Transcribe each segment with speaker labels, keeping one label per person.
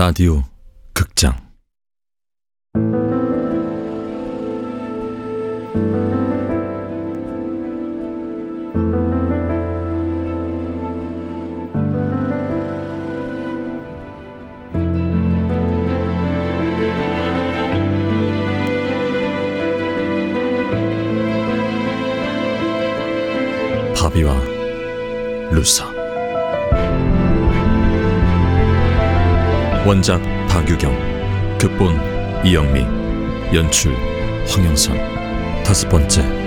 Speaker 1: 라디오 극장. 바비와 루사 원작 박유경 극본 이영미 연출 황영선. 다섯 번째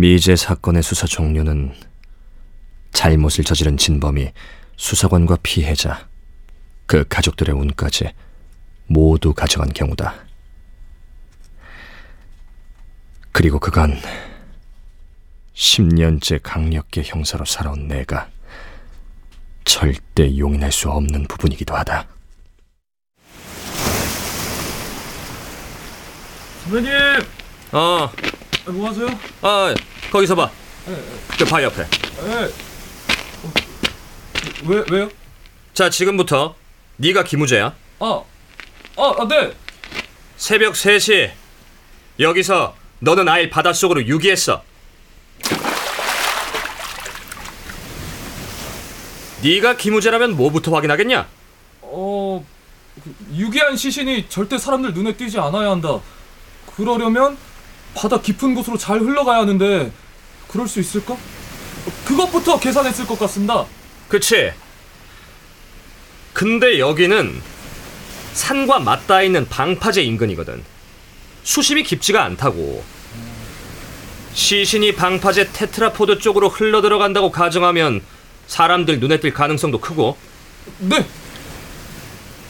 Speaker 2: 미제 사건의 수사 종료는 잘못을 저지른 진범이 수사관과 피해자, 그 가족들의 운까지 모두 가져간 경우다. 그리고 그간 10년째 강력계 형사로 살아온 내가 절대 용인할 수 없는 부분이기도 하다.
Speaker 3: 선배님,
Speaker 2: 어,
Speaker 3: 아, 뭐 하세요?
Speaker 2: 아, 거기서 봐. 저 바위 옆에.
Speaker 3: 예. 어, 왜 왜요?
Speaker 2: 자, 지금부터 네가 김우재야.
Speaker 3: 아, 아, 아 네.
Speaker 2: 새벽 3시 여기서 너는 아이를 바닷속으로 유기했어. 네가 김우재라면 뭐부터 확인하겠냐?
Speaker 3: 어, 그 유기한 시신이 절대 사람들 눈에 띄지 않아야 한다. 그러려면 바다 깊은 곳으로 잘 흘러가야 하는데 그럴 수 있을까? 그것부터 계산했을 것 같습니다.
Speaker 2: 그치? 근데 여기는 산과 맞닿아 있는 방파제 인근이거든. 수심이 깊지가 않다고. 시신이 방파제 테트라포드 쪽으로 흘러 들어간다고 가정하면 사람들 눈에 띌 가능성도 크고
Speaker 3: 네.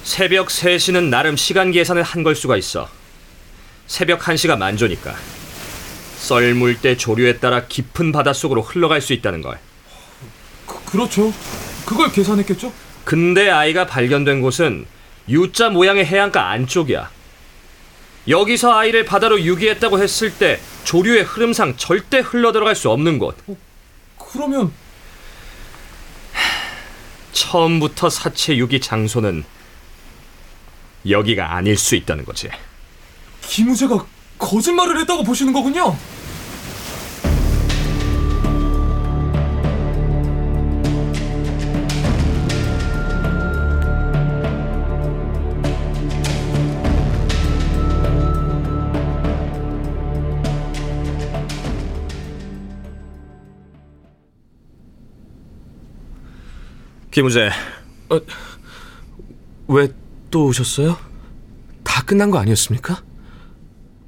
Speaker 2: 새벽 3시는 나름 시간 계산을 한 걸 수가 있어. 새벽 1시가 만조니까. 썰물 때 조류에 따라 깊은 바닷속으로 흘러갈 수 있다는 걸.
Speaker 3: 그, 그렇죠. 그걸 계산했겠죠?
Speaker 2: 근데 아이가 발견된 곳은 U자 모양의 해안가 안쪽이야. 여기서 아이를 바다로 유기했다고 했을 때 조류의 흐름상 절대 흘러 들어갈 수 없는 곳.
Speaker 3: 그러면
Speaker 2: 처음부터 사체 유기 장소는 여기가 아닐 수 있다는 거지.
Speaker 3: 김우재가 거짓말을 했다고 보시는 거군요.
Speaker 2: 김우재,
Speaker 4: 왜또 오셨어요? 다 끝난 거 아니었습니까?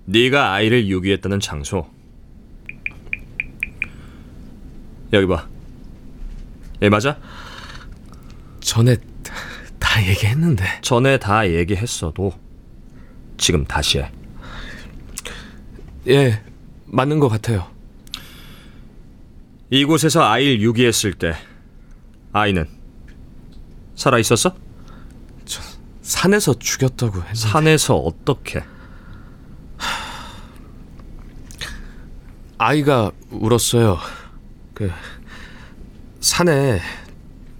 Speaker 2: 네가 아이를 유기했다는 장소. 여기 봐. 얘 맞아?
Speaker 4: 전에 다 얘기했는데
Speaker 2: 전에 다 얘기했어도 지금 다시 해.
Speaker 4: 예 맞는 것 같아요
Speaker 2: 이곳에서 아이를 유기했을 때 아이는 살아 있었어?
Speaker 4: 산에서 죽였다고 했는데
Speaker 2: 산에서 어떻게?
Speaker 4: 아이가 울었어요 그 산에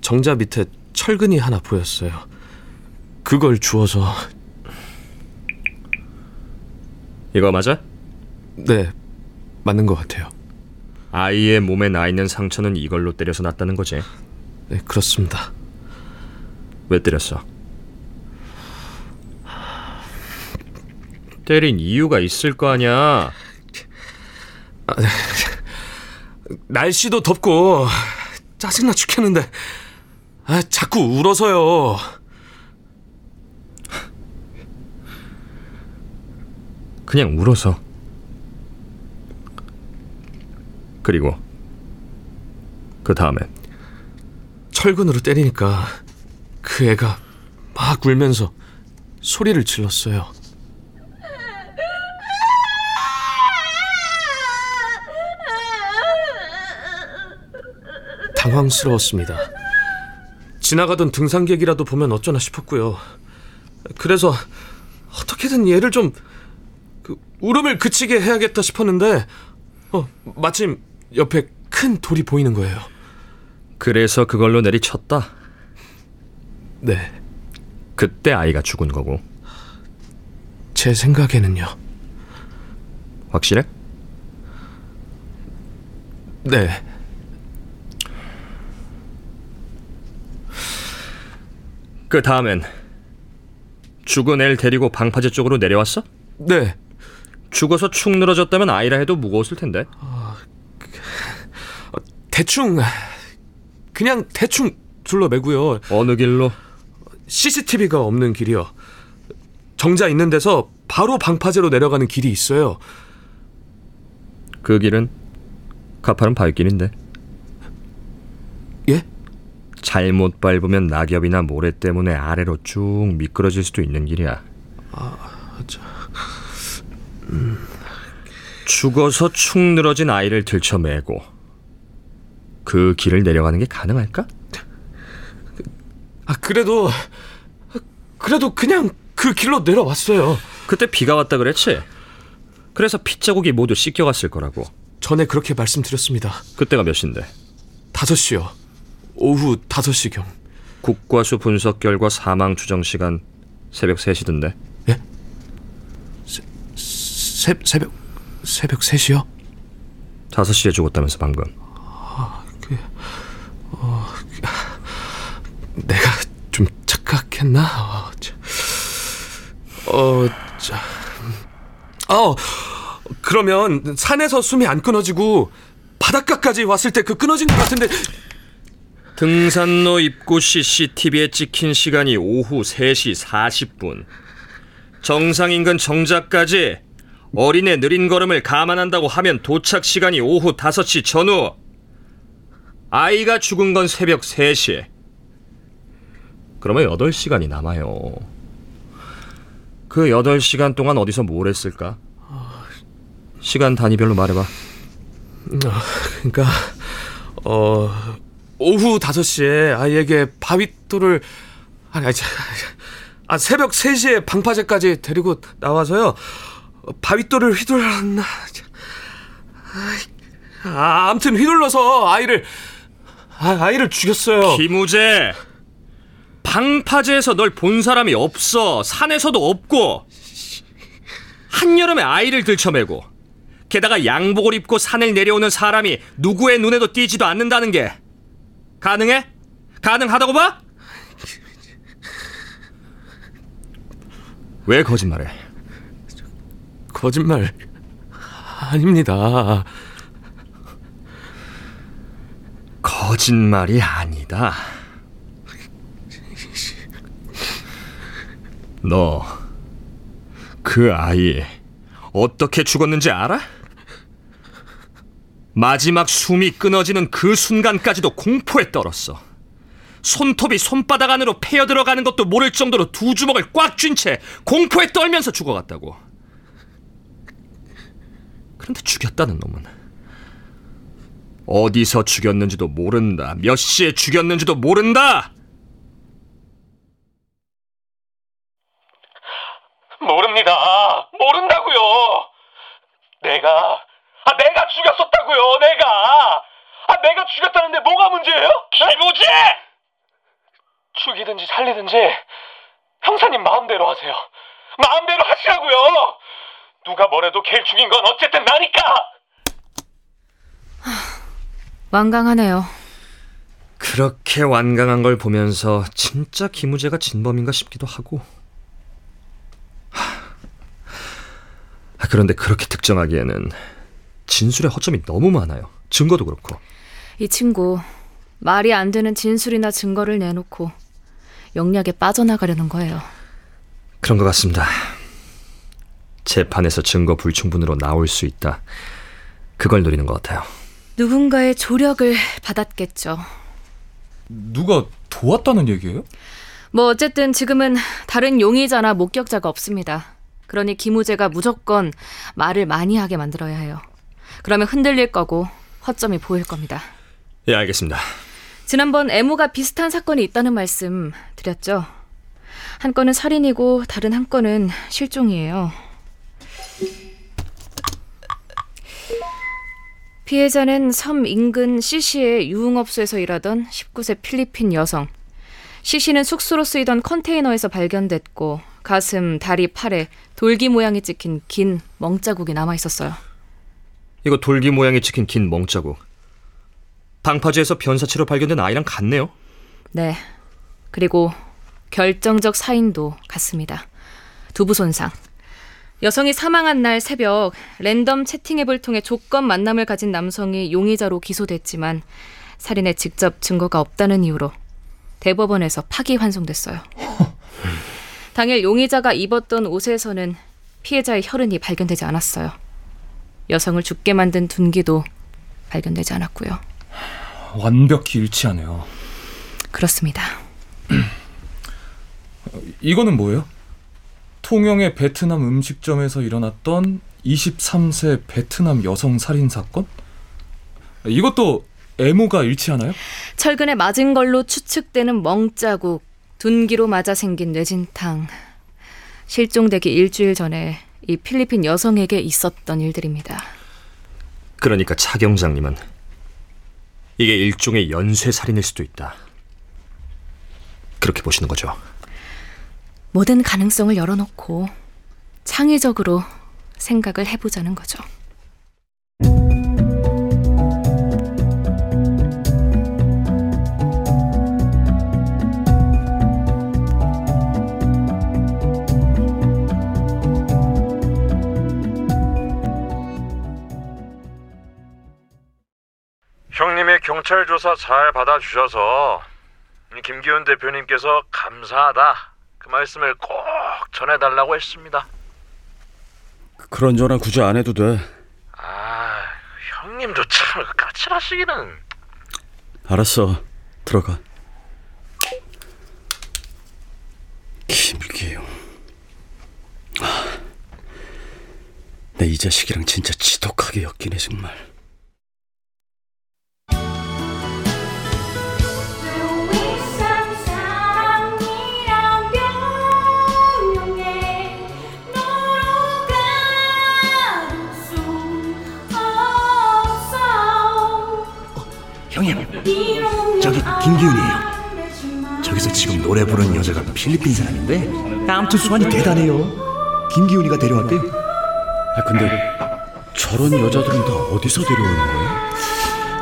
Speaker 4: 정자 밑에 철근이 하나 보였어요 그걸 주워서
Speaker 2: 이거 맞아?
Speaker 4: 네 맞는 것 같아요
Speaker 2: 아이의 몸에 나 있는 상처는 이걸로 때려서 났다는 거지.
Speaker 4: 네 그렇습니다
Speaker 2: 왜 때렸어? 때린 이유가 있을 거 아니야.
Speaker 4: 날씨도 덥고 짜증나 죽겠는데 아, 자꾸 울어서요
Speaker 2: 그냥 울어서. 그리고 그 다음엔
Speaker 4: 철근으로 때리니까 그 애가 막 울면서 소리를 질렀어요. 당황스러웠습니다. 지나가던 등산객이라도 보면 어쩌나 싶었고요. 그래서 어떻게든 얘를 좀 그, 울음을 그치게 해야겠다 싶었는데 어, 마침 옆에 큰 돌이 보이는 거예요.
Speaker 2: 그래서 그걸로 내리쳤다.
Speaker 4: 네,
Speaker 2: 그때 아이가 죽은 거고.
Speaker 4: 제 생각에는요.
Speaker 2: 확실해?
Speaker 4: 네,
Speaker 2: 그 다음엔 죽은 애를 데리고 방파제 쪽으로 내려왔어?
Speaker 4: 네.
Speaker 2: 죽어서 축 늘어졌다면 아이라 해도 무거웠을 텐데.
Speaker 4: 대충 그냥 대충 둘러매고요.
Speaker 2: 어느 길로?
Speaker 4: CCTV가 없는 길이요. 정자 있는 데서 바로 방파제로 내려가는 길이 있어요.
Speaker 2: 그 길은 가파른 바위길인데.
Speaker 4: 예?
Speaker 2: 잘못 밟으면 낙엽이나 모래 때문에 아래로 쭉 미끄러질 수도 있는 길이야. 죽어서 축 늘어진 아이를 들쳐매고 그 길을 내려가는 게 가능할까?
Speaker 4: 아 그래도 그래도 그냥 그 길로 내려왔어요.
Speaker 2: 그때 비가 왔다 그랬지? 그래서 핏자국이 모두 씻겨갔을 거라고.
Speaker 4: 전에 그렇게 말씀드렸습니다.
Speaker 2: 그때가 몇 시인데?
Speaker 4: 5시요. 오후 5시경.
Speaker 2: 국과수 분석 결과 사망 추정 시간 새벽 3시던데.
Speaker 4: 새, 새벽 새벽 3시요?
Speaker 2: 5시에 죽었다면서 방금.
Speaker 4: 내가 좀 착각했나? 어, 자. 어, 자. 어, 그러면 산에서 숨이 안 끊어지고 바닷가까지 왔을 때 그 끊어진 것 같은데
Speaker 2: 등산로 입구 CCTV에 찍힌 시간이 오후 3시 40분. 정상 인근 정자까지 어린애 느린 걸음을 감안한다고 하면 도착 시간이 오후 5시 전후. 아이가 죽은 건 새벽 3시. 그러면 8시간이 남아요. 그 8시간 동안 어디서 뭘 했을까? 시간 단위별로 말해봐.
Speaker 4: 그러니까 어 오후 5시에 아이에게 바위돌을 아니 아니, 아 새벽 3시에 방파제까지 데리고 나와서요. 어, 바위돌을 휘둘렀나. 아, 아무튼 휘둘러서 아이를 아, 아이를 죽였어요.
Speaker 2: 김우재 방파제에서 널 본 사람이 없어 산에서도 없고 한여름에 아이를 들쳐매고 게다가 양복을 입고 산을 내려오는 사람이 누구의 눈에도 띄지도 않는다는 게 가능해? 가능하다고 봐? 왜 거짓말해?
Speaker 4: 거짓말 아닙니다.
Speaker 2: 거짓말이 아니다. 너, 그 아이, 어떻게 죽었는지 알아? 마지막 숨이 끊어지는 그 순간까지도 공포에 떨었어. 손톱이 손바닥 안으로 패여 들어가는 것도 모를 정도로 두 주먹을 꽉 쥔 채 공포에 떨면서 죽어갔다고. 그런데 죽였다는 놈은 어디서 죽였는지도 모른다. 몇 시에 죽였는지도 모른다.
Speaker 5: 모릅니다. 모른다고요. 내가 아 내가 죽였었다고요. 내가 아 내가 죽였다는데 뭐가 문제예요? 김우재! 죽이든지 살리든지 형사님 마음대로 하세요. 마음대로 하시라고요. 누가 뭐래도 걔를 죽인 건 어쨌든 나니까.
Speaker 6: 완강하네요.
Speaker 2: 그렇게 완강한 걸 보면서 진짜 김우재가 진범인가 싶기도 하고. 하... 아, 그런데 그렇게 특정하기에는 진술의 허점이 너무 많아요. 증거도 그렇고.
Speaker 6: 이 친구 말이 안 되는 진술이나 증거를 내놓고 영리하게 빠져나가려는 거예요.
Speaker 2: 그런 것 같습니다. 재판에서 증거 불충분으로 나올 수 있다. 그걸 노리는 것 같아요.
Speaker 6: 누군가의 조력을 받았겠죠.
Speaker 3: 누가 도왔다는 얘기예요?
Speaker 6: 뭐 어쨌든 지금은 다른 용의자나 목격자가 없습니다. 그러니 김우재가 무조건 말을 많이 하게 만들어야 해요. 그러면 흔들릴 거고 허점이 보일 겁니다.
Speaker 2: 예, 알겠습니다.
Speaker 6: 지난번 애무가 비슷한 사건이 있다는 말씀 드렸죠. 한 건은 살인이고 다른 한 건은 실종이에요. 피해자는 섬 인근 CC의 유흥업소에서 일하던 19세 필리핀 여성. CC는 숙소로 쓰이던 컨테이너에서 발견됐고 가슴, 다리, 팔에 돌기 모양이 찍힌 긴 멍자국이 남아 있었어요.
Speaker 2: 이거 돌기 모양이 찍힌 긴 멍자국. 방파제에서 변사체로 발견된 아이랑 같네요.
Speaker 6: 네. 그리고 결정적 사인도 같습니다. 두부 손상. 여성이 사망한 날 새벽 랜덤 채팅 앱을 통해 조건 만남을 가진 남성이 용의자로 기소됐지만 살인의 직접 증거가 없다는 이유로 대법원에서 파기환송됐어요. 당일 용의자가 입었던 옷에서는 피해자의 혈흔이 발견되지 않았어요. 여성을 죽게 만든 둔기도 발견되지 않았고요.
Speaker 3: 완벽히 일치하네요.
Speaker 6: 그렇습니다.
Speaker 3: 이거는 뭐예요? 통영의 베트남 음식점에서 일어났던 23세 베트남 여성 살인 사건? 이것도 애모가 일치하나요?
Speaker 6: 철근에 맞은 걸로 추측되는 멍자국, 둔기로 맞아 생긴 뇌진탕. 실종되기 일주일 전에 이 필리핀 여성에게 있었던 일들입니다.
Speaker 2: 그러니까 차 경장님은 이게 일종의 연쇄 살인일 수도 있다. 그렇게 보시는 거죠.
Speaker 6: 모든 가능성을 열어놓고 창의적으로 생각을 해보자는 거죠.
Speaker 7: 형님의 경찰 조사 잘 받아주셔서 김기훈 대표님께서 감사하다 그 말씀을 꼭 전해달라고 했습니다.
Speaker 8: 그런 전화 굳이 안 해도 돼.
Speaker 7: 아 형님도 참 까칠하시기는.
Speaker 8: 알았어. 들어가. 김기용. 아, 내 이 자식이랑 진짜 지독하게 엮이네 정말.
Speaker 9: 김기훈이에요. 저기서 지금 노래 부르는 여자가 필리핀 사람인데 아무튼 수완이 대단해요. 김기훈이가 데려왔대요.
Speaker 8: 아 근데 저런 여자들은 다 어디서 데려오는 거야?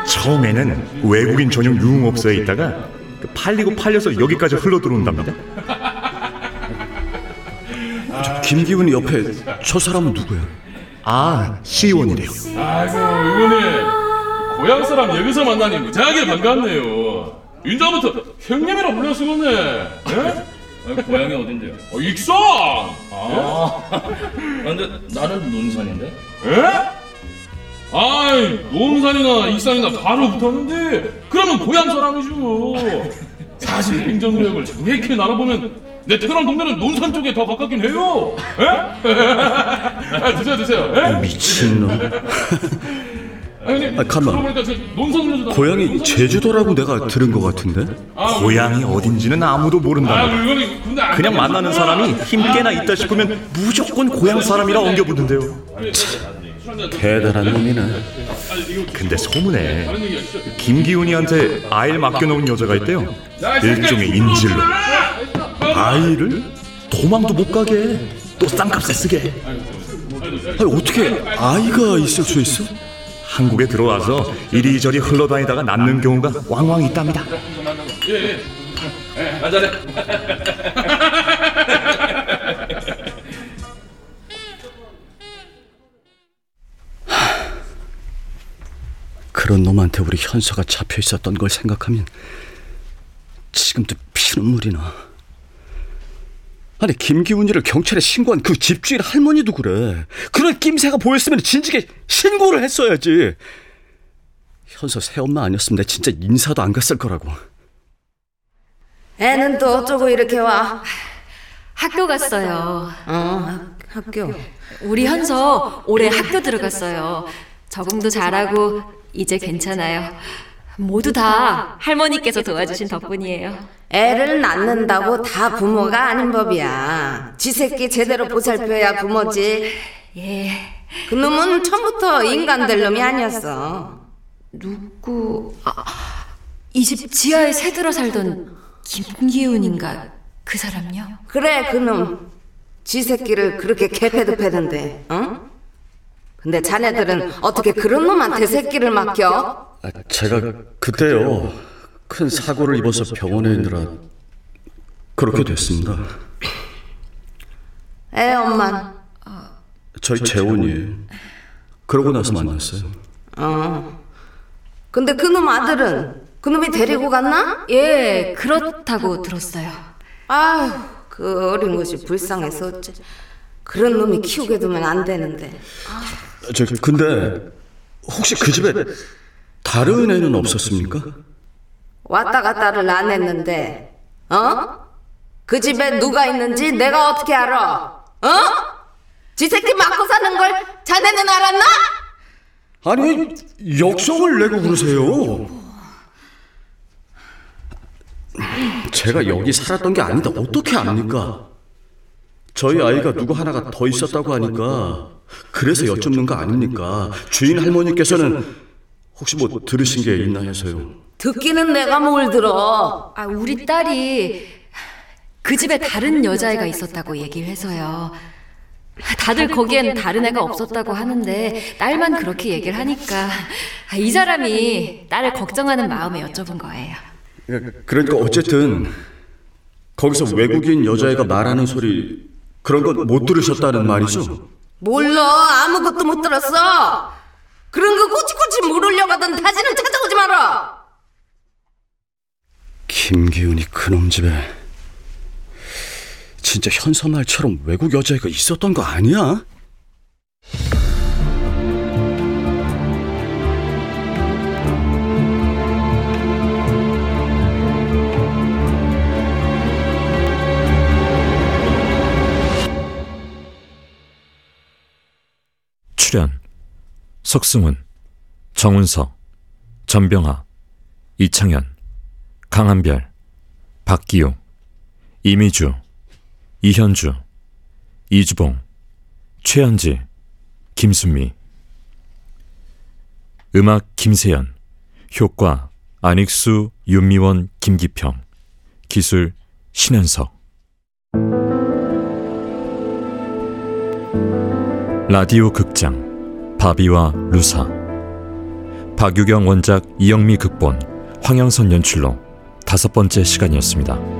Speaker 10: 처음에는 외국인 전용 유흥업소에 있다가 그 팔리고 팔려서 여기까지 흘러 들어온답니다.
Speaker 8: 저 김기훈이 옆에 저 사람은 누구야?
Speaker 10: 아, 시의원이래요.
Speaker 11: 아이고 이번에 고향 사람 여기서 만나니 무지하게 반갑네요. 인자부터 형님이라 불러쓰겠네. 예?
Speaker 12: 고향이 어딘데요?
Speaker 11: 어, 익산.
Speaker 12: 아, 근데 나는 논산인데.
Speaker 11: 에? 아이 논산이나 익산이나 바로 붙었는데 그러면 고향 사람이죠. 사실 행정구역을 정확히 나눠보면 내 태어난 동네는 논산 쪽에 더 가깝긴 해요. 에? 아, 드세요 드세요. 에?
Speaker 8: 미친놈.
Speaker 11: 아,
Speaker 8: 아, 가만. 고향이 제주도라고 내가 들은 것 같은데?
Speaker 10: 고향이 어딘지는 아무도
Speaker 11: 아, 안
Speaker 10: 그냥 만나는 사람이 힘께나 있다 싶으면 무조건 고향 사람이라 엉겨붙는데요.
Speaker 8: 대단한 놈이네.
Speaker 10: 근데 소문에 김기훈이한테 아이를 맡겨놓은 여자가 있대요. 일종의 인질로. 아이를 도망도 못 가게 또 쌍값에 쓰게.
Speaker 8: 아니, 어떻게 아이가 있을 수 있어?
Speaker 10: 한국에 들어와서 이리저리 흘러다니다가 낳는 경우가 왕왕 있답니다.
Speaker 11: 예, 예. 한잔해.
Speaker 8: 그런 놈한테 우리 현서가 잡혀 있었던 걸 생각하면 지금도 피눈물이 나. 아니 김기훈이를 경찰에 신고한 그 집주인 할머니도 그래. 그런 낌새가 보였으면 진즉에 신고를 했어야지. 현서 새엄마 아니었으면 내 진짜 인사도 안 갔을 거라고.
Speaker 13: 애는 또 어쩌고 이렇게 와?
Speaker 14: 학교 갔어요.
Speaker 13: 어, 학교.
Speaker 14: 우리 현서 올해 학교 들어갔어요. 적응도 잘하고 이제 괜찮아요. 모두 다 할머니께서 도와주신 덕분이에요.
Speaker 13: 애를 낳는다고 다 부모가 아닌 법이야. 지 새끼 제대로 보살펴야 부모지.
Speaker 14: 예.
Speaker 13: 그 놈은 처음부터 인간 될 놈이 아니었어.
Speaker 14: 누구? 아, 이 집 지하에 새들어 살던 김기훈인가 그 사람요?
Speaker 13: 그래 그놈. 지 새끼를 그렇게 개패도 패던데, 어? 근데 자네들은 어떻게 그런 놈한테 새끼를 맡겨?
Speaker 8: 아, 제가 그때요 큰 사고를 입어서 병원에 있느라 그렇게 됐습니다.
Speaker 13: 애 엄만.
Speaker 8: 저희 재혼이에요. 그러고 나서 만났어요.
Speaker 13: 어. 근데 그놈 아들은 그놈이 데리고 갔나?
Speaker 14: 예, 그렇다고 들었어요.
Speaker 13: 아휴, 그 어린 것이 불쌍해서 어째. 그런 놈이 키우게 두면 안 되는데.
Speaker 8: 저 근데 혹시 그 집에 다른 애는 없었습니까?
Speaker 13: 왔다 갔다를 안 했는데, 어? 그 집에 누가 있는지 내가 어떻게 알아? 어? 지 새끼 맞고 사는 걸 자네는 알았나?
Speaker 8: 아니 역성을 내고 그러세요. 제가 여기 살았던 게 아닌데 어떻게 압니까? 저희 아이가 누구 하나가 더 있었다고 하니까 그래서 여쭙는 거 아닙니까? 주인 할머니께서는 혹시 뭐 들으신 게 있나 해서요.
Speaker 13: 듣기는 내가 뭘 들어.
Speaker 14: 아, 우리 딸이 그 집에 다른 여자애가 있었다고 얘기를 해서요. 다들 거기엔 다른 애가 없었다고 하는데 딸만 그렇게 얘기를 하니까 아, 이 사람이 딸을 걱정하는 마음에 여쭤본 거예요.
Speaker 8: 그러니까 어쨌든 거기서 외국인 여자애가 말하는 소리 그런 건 못 들으셨다는 말이죠?
Speaker 13: 몰라 아무것도 못 들었어. 그런 거 꼬치꼬치 물으려고 하던 다시는 찾아오지 마라.
Speaker 8: 김기훈이 그놈 집에 진짜 현서 말처럼 외국 여자애가 있었던 거 아니야?
Speaker 1: 출연 석승훈, 정운석, 전병아, 이창현, 강한별, 박기용, 이미주, 이현주, 이주봉, 최현지, 김순미. 음악 김세연 효과 안익수, 윤미원, 김기평. 기술 신현석. 라디오 극장 바비와 루사 박유경 원작 이영미 극본 황영선 연출로 다섯 번째 시간이었습니다.